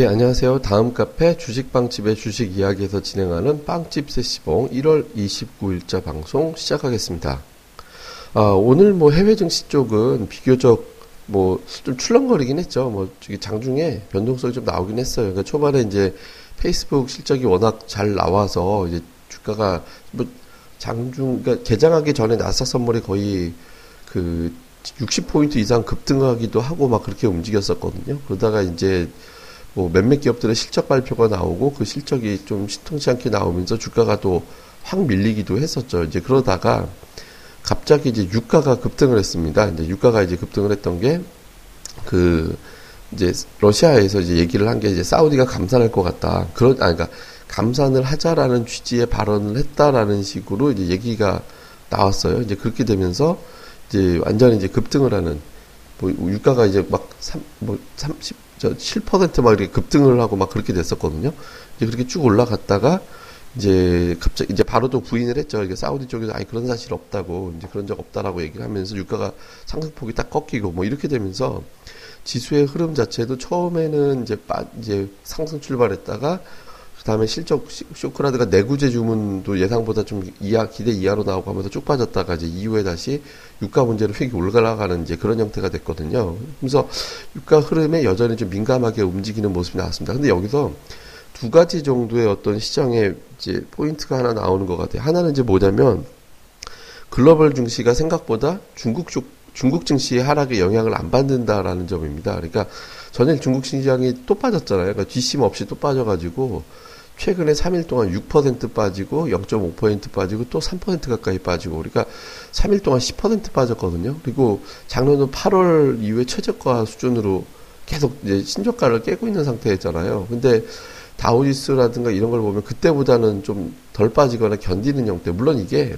예, 안녕하세요. 다음 카페 주식빵집의 주식 이야기에서 진행하는 빵집 세시봉 1월 29일자 방송 시작하겠습니다. 아, 오늘 뭐 해외 증시 쪽은 비교적 뭐 좀 출렁거리긴 했죠. 뭐 장중에 변동성이 좀 나오긴 했어요. 그러니까 초반에 이제 페이스북 실적이 워낙 잘 나와서 이제 주가가 뭐 장중 그러니까 개장하기 전에 나스닥 선물이 거의 그 60포인트 이상 급등하기도 하고 막 그렇게 움직였었거든요. 그러다가 이제 뭐 몇몇 기업들의 실적 발표가 나오고 그 실적이 좀 신통치 않게 나오면서 주가가 또 확 밀리기도 했었죠. 이제 그러다가 갑자기 이제 유가가 급등을 했습니다. 이제 유가가 이제 급등을 했던 게 그 이제 러시아에서 이제 얘기를 한 게 이제 사우디가 감산할 것 같다. 그런 아 그러니까 감산을 하자라는 취지의 발언을 했다라는 식으로 이제 얘기가 나왔어요. 이제 그렇게 되면서 이제 완전히 이제 급등을 하는 뭐 유가가 이제 막 3, 뭐 30, 저 7%막 이렇게 급등을 하고 막 그렇게 됐었거든요. 이제 그렇게 쭉 올라갔다가 이제 갑자기 이제 바로 또 부인을 했죠. 이게 사우디 쪽에서 아니 그런 사실 없다고 이제 그런 적 없다라고 얘기를 하면서 유가가 상승폭이 딱 꺾이고 뭐 이렇게 되면서 지수의 흐름 자체도 처음에는 이제 빠 이제 상승 출발했다가 그 다음에 실적 쇼크라드가 내구재 주문도 예상보다 좀 이하 기대 이하로 나오고 하면서 쭉 빠졌다가 이제 이후에 다시 유가 문제로 휙 올라가는 이제 그런 형태가 됐거든요. 그래서 유가 흐름에 여전히 좀 민감하게 움직이는 모습이 나왔습니다. 근데 여기서 두 가지 정도의 어떤 시장의 이제 포인트가 하나 나오는 것 같아요. 하나는 이제 뭐냐면 글로벌 증시가 생각보다 중국 쪽 중국 증시의 하락에 영향을 안 받는다라는 점입니다. 그러니까 전일 중국 시장이 또 빠졌잖아요. 그러니까 뒷심 없이 또 빠져가지고 최근에 3일 동안 6% 빠지고 0.5% 빠지고 또 3% 가까이 빠지고 그러니까 3일 동안 10% 빠졌거든요. 그리고 작년은 8월 이후에 최저가 수준으로 계속 이제 신저가를 깨고 있는 상태였잖아요. 근데 다우지수라든가 이런 걸 보면 그때보다는 좀 덜 빠지거나 견디는 형태. 물론 이게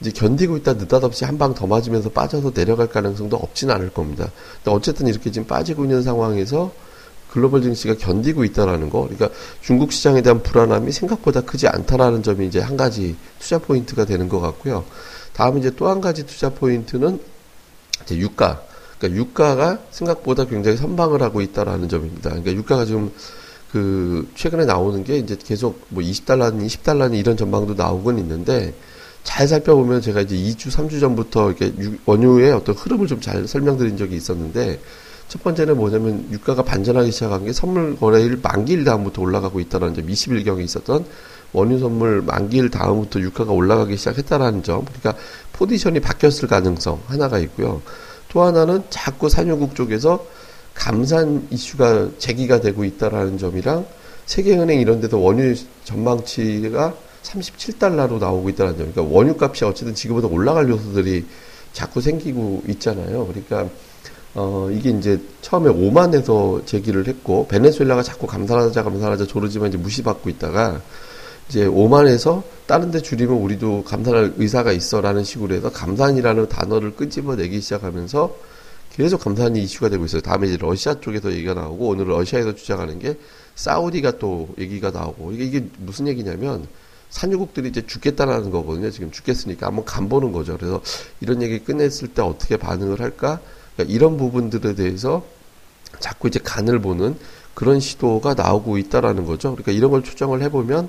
이제 견디고 있다 느닷없이 한 방 더 맞으면서 빠져서 내려갈 가능성도 없지는 않을 겁니다. 근데 어쨌든 이렇게 지금 빠지고 있는 상황에서 글로벌 증시가 견디고 있다라는 거. 그러니까 중국 시장에 대한 불안함이 생각보다 크지 않다라는 점이 이제 한 가지 투자 포인트가 되는 것 같고요. 다음 이제 또 한 가지 투자 포인트는 이제 유가. 그러니까 유가가 생각보다 굉장히 선방을 하고 있다라는 점입니다. 그러니까 유가가 지금 그 최근에 나오는 게 이제 계속 뭐 20달러니 10달러니 이런 전망도 나오곤 있는데 잘 살펴보면 제가 이제 2주, 3주 전부터 이렇게 원유의 어떤 흐름을 좀 잘 설명드린 적이 있었는데 첫 번째는 뭐냐면 유가가 반전하기 시작한 게 선물 거래일 만기일 다음부터 올라가고 있다는 점, 20일경에 있었던 원유 선물 만기일 다음부터 유가가 올라가기 시작했다라는 점, 그러니까 포지션이 바뀌었을 가능성 하나가 있고요. 또 하나는 자꾸 산유국 쪽에서 감산 이슈가 제기가 되고 있다라는 점이랑 세계은행 이런 데서 원유 전망치가 37달러로 나오고 있다는 점. 그러니까 원유 값이 어쨌든 지금보다 올라갈 요소들이 자꾸 생기고 있잖아요. 그러니까 어, 이게 이제 처음에 오만에서 제기를 했고, 베네수엘라가 자꾸 감산하자, 감산하자 조르지만 이제 무시받고 있다가, 이제 오만에서 다른 데 줄이면 우리도 감산할 의사가 있어 라는 식으로 해서 감산이라는 단어를 끄집어내기 시작하면서 계속 감산이 이슈가 되고 있어요. 다음에 이제 러시아 쪽에서 얘기가 나오고, 오늘 러시아에서 주장하는 게 사우디가 또 얘기가 나오고, 이게, 이게 무슨 얘기냐면, 산유국들이 이제 죽겠다라는 거거든요. 지금 죽겠으니까 한번 간보는 거죠. 그래서 이런 얘기 끝냈을 때 어떻게 반응을 할까? 그러니까 이런 부분들에 대해서 자꾸 이제 간을 보는 그런 시도가 나오고 있다라는 거죠. 그러니까 이런 걸 추정을 해보면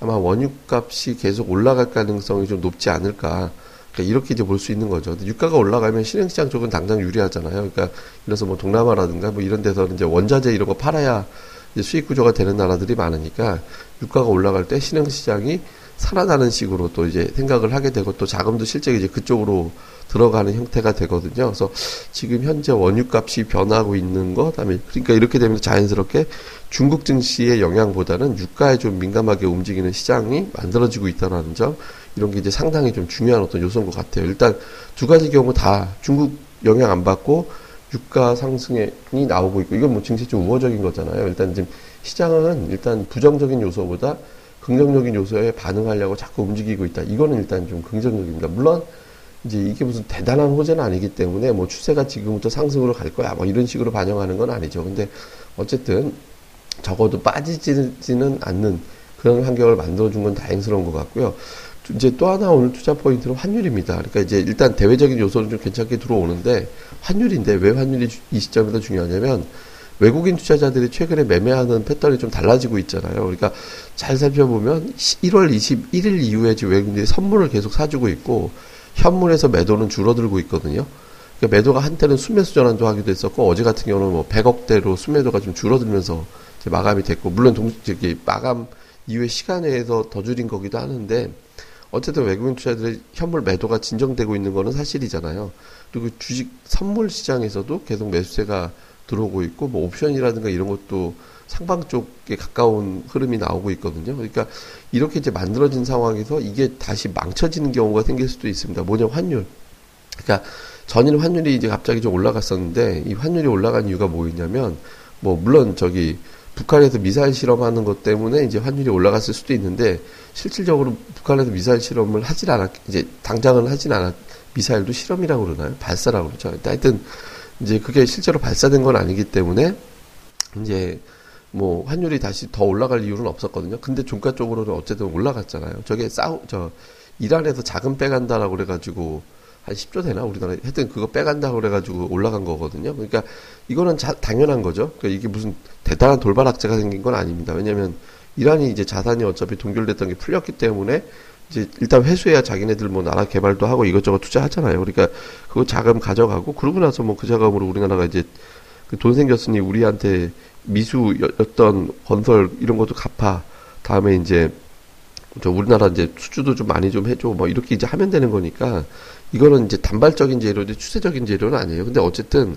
아마 원유값이 계속 올라갈 가능성이 좀 높지 않을까. 그러니까 이렇게 이제 볼 수 있는 거죠. 유가가 올라가면 실행시장 쪽은 당장 유리하잖아요. 그러니까 그래서 뭐 동남아라든가 뭐 이런 데서는 이제 원자재 이런 거 팔아야 이제 수익 구조가 되는 나라들이 많으니까 유가가 올라갈 때 신흥시장이 살아나는 식으로 또 이제 생각을 하게 되고 또 자금도 실제 이제 그쪽으로 들어가는 형태가 되거든요. 그래서 지금 현재 원유값이 변하고 있는 거, 그다음에 그러니까 이렇게 되면 자연스럽게 중국 증시의 영향보다는 유가에 좀 민감하게 움직이는 시장이 만들어지고 있다는 점, 이런 게 이제 상당히 좀 중요한 어떤 요소인 것 같아요. 일단 두 가지 경우 다 중국 영향 안 받고 유가 상승이 나오고 있고 이건 뭐 증시 좀 우호적인 거잖아요. 일단 지금 시장은 일단 부정적인 요소보다 긍정적인 요소에 반응하려고 자꾸 움직이고 있다. 이거는 일단 좀 긍정적입니다. 물론 이제 이게 무슨 대단한 호재는 아니기 때문에 뭐 추세가 지금부터 상승으로 갈 거야 뭐 이런 식으로 반영하는 건 아니죠. 근데 어쨌든 적어도 빠지지는 않는 그런 환경을 만들어준 건 다행스러운 것 같고요. 이제 또 하나 오늘 투자 포인트는 환율입니다. 그러니까 이제 일단 대외적인 요소는 좀 괜찮게 들어오는데 환율인데 왜 환율이 이 시점에서 중요하냐면 외국인 투자자들이 최근에 매매하는 패턴이 좀 달라지고 있잖아요. 그러니까 잘 살펴보면 1월 21일 이후에 지금 외국인들이 선물을 계속 사주고 있고 현물에서 매도는 줄어들고 있거든요. 그러니까 매도가 한때는 순매수 전환도 하기도 했었고 어제 같은 경우는 뭐 100억대로 순매도가 좀 줄어들면서 마감이 됐고 물론 동 저기 마감 이후에 시간에서 더 줄인 거기도 하는데 어쨌든 외국인 투자들의 현물 매도가 진정되고 있는 거는 사실이잖아요. 그리고 주식 선물 시장에서도 계속 매수세가 들어오고 있고 뭐 옵션이라든가 이런 것도 상방 쪽에 가까운 흐름이 나오고 있거든요. 그러니까 이렇게 이제 만들어진 상황에서 이게 다시 망쳐지는 경우가 생길 수도 있습니다. 뭐냐 환율. 그러니까 전일 환율이 이제 갑자기 좀 올라갔었는데 이 환율이 올라간 이유가 뭐였냐면 뭐 물론 저기 북한에서 미사일 실험하는 것 때문에 이제 환율이 올라갔을 수도 있는데 실질적으로 북한에서 미사일 실험을 하진 않았 이제 당장은 하진 않았 미사일도 실험이라고 그러나요? 발사라고 그러죠. 하여튼 이제 그게 실제로 발사된 건 아니기 때문에 이제 뭐 환율이 다시 더 올라갈 이유는 없었거든요. 근데 종가 쪽으로는 어쨌든 올라갔잖아요. 저게 싸우 저 이란에서 자금 빼간다라고 그래가지고 한 10조 되나 우리나라 하여튼 그거 빼간다고 그래가지고 올라간 거거든요. 그러니까 이거는 자, 당연한 거죠. 그러니까 이게 무슨 대단한 돌발 악재가 생긴 건 아닙니다. 왜냐하면 이란이 이제 자산이 어차피 동결됐던 게 풀렸기 때문에 이제 일단 회수해야 자기네들 뭐 나라 개발도 하고 이것저것 투자하잖아요. 그러니까 그거 자금 가져가고 그러고 나서 뭐 그 자금으로 우리나라가 이제 그 돈 생겼으니 우리한테 미수였던 건설 이런 것도 갚아 다음에 이제 저 우리나라 이제 수주도 좀 많이 좀 해줘 뭐 이렇게 이제 하면 되는 거니까 이거는 이제 단발적인 재료지 추세적인 재료는 아니에요. 근데 어쨌든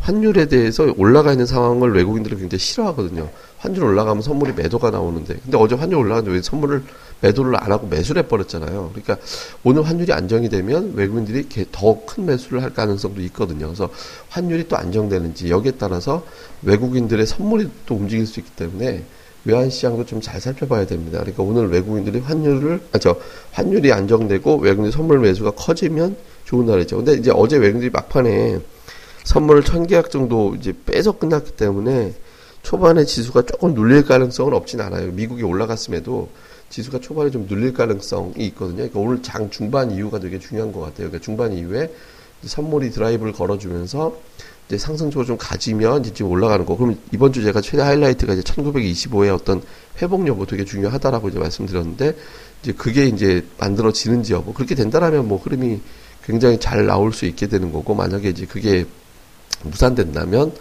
환율에 대해서 올라가 있는 상황을 외국인들은 굉장히 싫어하거든요. 환율 올라가면 선물이 매도가 나오는데. 근데 어제 환율 올라가는데 왜 선물을 매도를 안 하고 매수를 해버렸잖아요. 그러니까 오늘 환율이 안정이 되면 외국인들이 더 큰 매수를 할 가능성도 있거든요. 그래서 환율이 또 안정되는지 여기에 따라서 외국인들의 선물이 또 움직일 수 있기 때문에 외환 시장도 좀 잘 살펴봐야 됩니다. 그러니까 오늘 외국인들이 환율을 아 저 환율이 안정되고 외국인 선물 매수가 커지면 좋은 날이죠. 근데 이제 어제 외국인들이 막판에 선물을 천 계약 정도 이제 빼서 끝났기 때문에 초반에 지수가 조금 눌릴 가능성은 없진 않아요. 미국이 올라갔음에도 지수가 초반에 좀 눌릴 가능성이 있거든요. 그러니까 오늘 장 중반 이후가 되게 중요한 것 같아요. 그러니까 중반 이후에 선물이 드라이브를 걸어주면서 이제 상승적으로 좀 가지면 이제 지금 올라가는 거. 그럼 이번 주 제가 최대 하이라이트가 이제 1925의 어떤 회복 여부 되게 중요하다라고 이제 말씀드렸는데 이제 그게 이제 만들어지는지 여부. 그렇게 된다라면 뭐 흐름이 굉장히 잘 나올 수 있게 되는 거고 만약에 이제 그게 무산된다면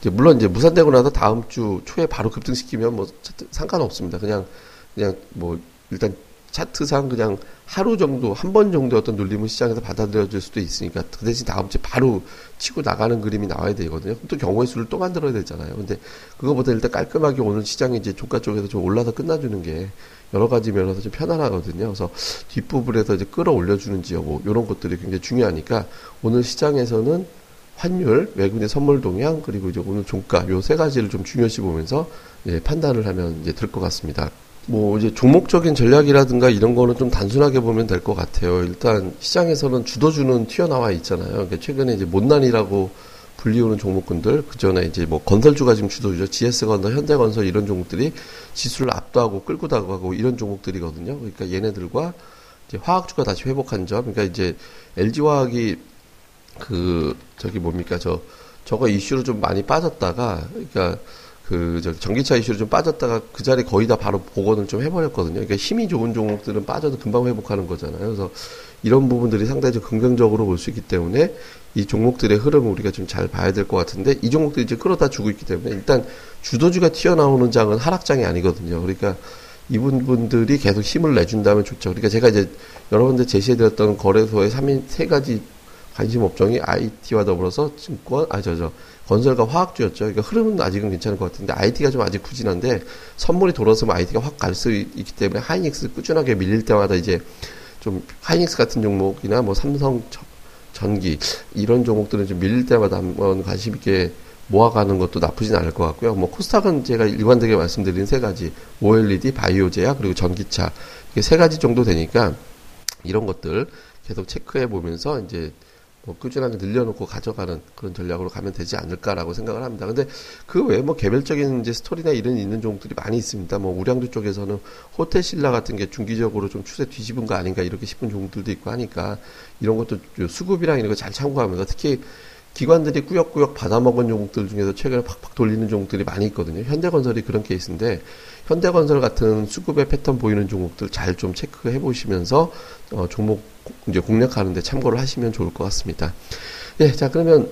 이제 물론 이제 무산되고 나서 다음 주 초에 바로 급등시키면 뭐 상관없습니다. 그냥 그냥 뭐 일단 차트상 그냥 하루 정도 한 번 정도 어떤 눌림은 시장에서 받아들여질 수도 있으니까 그 대신 다음 주에 바로 치고 나가는 그림이 나와야 되거든요. 또 경우의 수를 또 만들어야 되잖아요. 근데 그거보다 일단 깔끔하게 오늘 시장이 이제 종가 쪽에서 좀 올라서 끝나주는 게 여러 가지 면에서 좀 편안하거든요. 그래서 뒷부분에서 이제 끌어올려주는지 여부 이런 것들이 굉장히 중요하니까 오늘 시장에서는 환율, 외국인의 선물 동향, 그리고 이제 오늘 종가 요 세 가지를 좀 중요시 보면서 예, 판단을 하면 이제 될 것 같습니다. 뭐 이제 종목적인 전략이라든가 이런 거는 좀 단순하게 보면 될 것 같아요. 일단 시장에서는 주도주는 튀어나와 있잖아요. 그러니까 최근에 이제 못난이라고 불리우는 종목군들 그 전에 이제 뭐 건설주가 지금 주도주죠. GS건설, 현대건설 이런 종목들이 지수를 압도하고 끌고 나가고 이런 종목들이거든요. 그러니까 얘네들과 화학주가 다시 회복한 점. 그러니까 이제 LG화학이 그 저기 뭡니까 저 저거 이슈로 좀 많이 빠졌다가 그러니까 그저 전기차 이슈로 좀 빠졌다가 그 자리 거의 다 바로 복원을 좀 해버렸거든요. 그러니까 힘이 좋은 종목들은 빠져도 금방 회복하는 거잖아요. 그래서 이런 부분들이 상당히 좀 긍정적으로 볼 수 있기 때문에 이 종목들의 흐름을 우리가 좀 잘 봐야 될 것 같은데 이 종목들이 이제 끌어다 주고 있기 때문에 일단 주도주가 튀어나오는 장은 하락장이 아니거든요. 그러니까 이분들이 계속 힘을 내준다면 좋죠. 그러니까 제가 이제 여러분들 제시해드렸던 거래소의 3인 세 가지 관심 업종이 IT와 더불어서 증권, 아, 저, 저, 건설과 화학주였죠. 그러니까 흐름은 아직은 괜찮을 것 같은데, IT가 좀 아직 부진한데, 선물이 돌아서면 IT가 확 갈 수 있기 때문에, 하이닉스 꾸준하게 밀릴 때마다 이제, 좀, 하이닉스 같은 종목이나 뭐 삼성 전기, 이런 종목들은 좀 밀릴 때마다 한번 관심 있게 모아가는 것도 나쁘진 않을 것 같고요. 뭐, 코스닥은 제가 일관되게 말씀드린 세 가지, OLED, 바이오제약, 그리고 전기차, 이게 세 가지 정도 되니까, 이런 것들 계속 체크해 보면서 이제 뭐 꾸준하게 늘려놓고 가져가는 그런 전략으로 가면 되지 않을까라고 생각을 합니다. 근데 그 외에 뭐 개별적인 이제 스토리나 이런 있는 종목들이 많이 있습니다. 뭐 우량주 쪽에서는 호텔 신라 같은 게 중기적으로 좀 추세 뒤집은 거 아닌가 이렇게 싶은 종목들도 있고 하니까 이런 것도 수급이랑 이런 거 잘 참고하면서 특히 기관들이 꾸역꾸역 받아먹은 종목들 중에서 최근에 팍팍 돌리는 종목들이 많이 있거든요. 현대건설이 그런 케이스인데 현대건설 같은 수급의 패턴 보이는 종목들 잘 좀 체크해 보시면서 어, 종목 이제 공략하는데 참고를 하시면 좋을 것 같습니다. 예, 자 그러면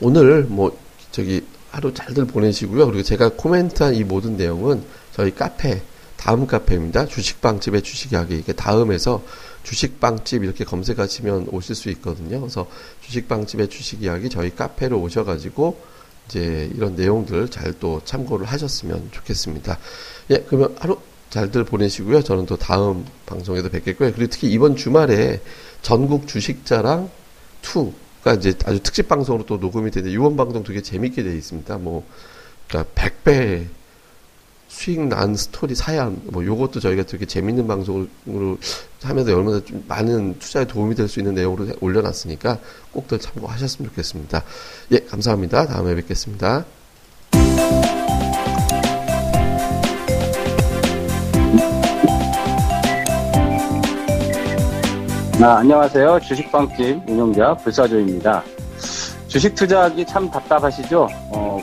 오늘 뭐 저기 하루 잘들 보내시고요. 그리고 제가 코멘트한 이 모든 내용은 저희 카페 다음 카페입니다. 주식방집의 주식 이야기 이게 다음에서 주식빵집 이렇게 검색하시면 오실 수 있거든요. 그래서 주식빵집의 주식 이야기 저희 카페로 오셔가지고 이제 이런 내용들 잘 또 참고를 하셨으면 좋겠습니다. 예, 그러면 하루 잘들 보내시고요. 저는 또 다음 방송에도 뵙겠고요. 그리고 특히 이번 주말에 전국 주식자랑 2가 이제 아주 특집 방송으로 또 녹음이 되는데 이번 방송 되게 재밌게 되어 있습니다. 뭐, 그러니까 100배 수익 난 스토리 사연 뭐 요것도 저희가 되게 재밌는 방송으로 하면서 얼마나 좀 많은 투자에 도움이 될 수 있는 내용으로 올려놨으니까 꼭들 참고하셨으면 좋겠습니다. 예, 감사합니다. 다음에 뵙겠습니다. 아, 안녕하세요. 주식방집 운영자 불사조입니다. 주식 투자하기 참 답답하시죠? 어,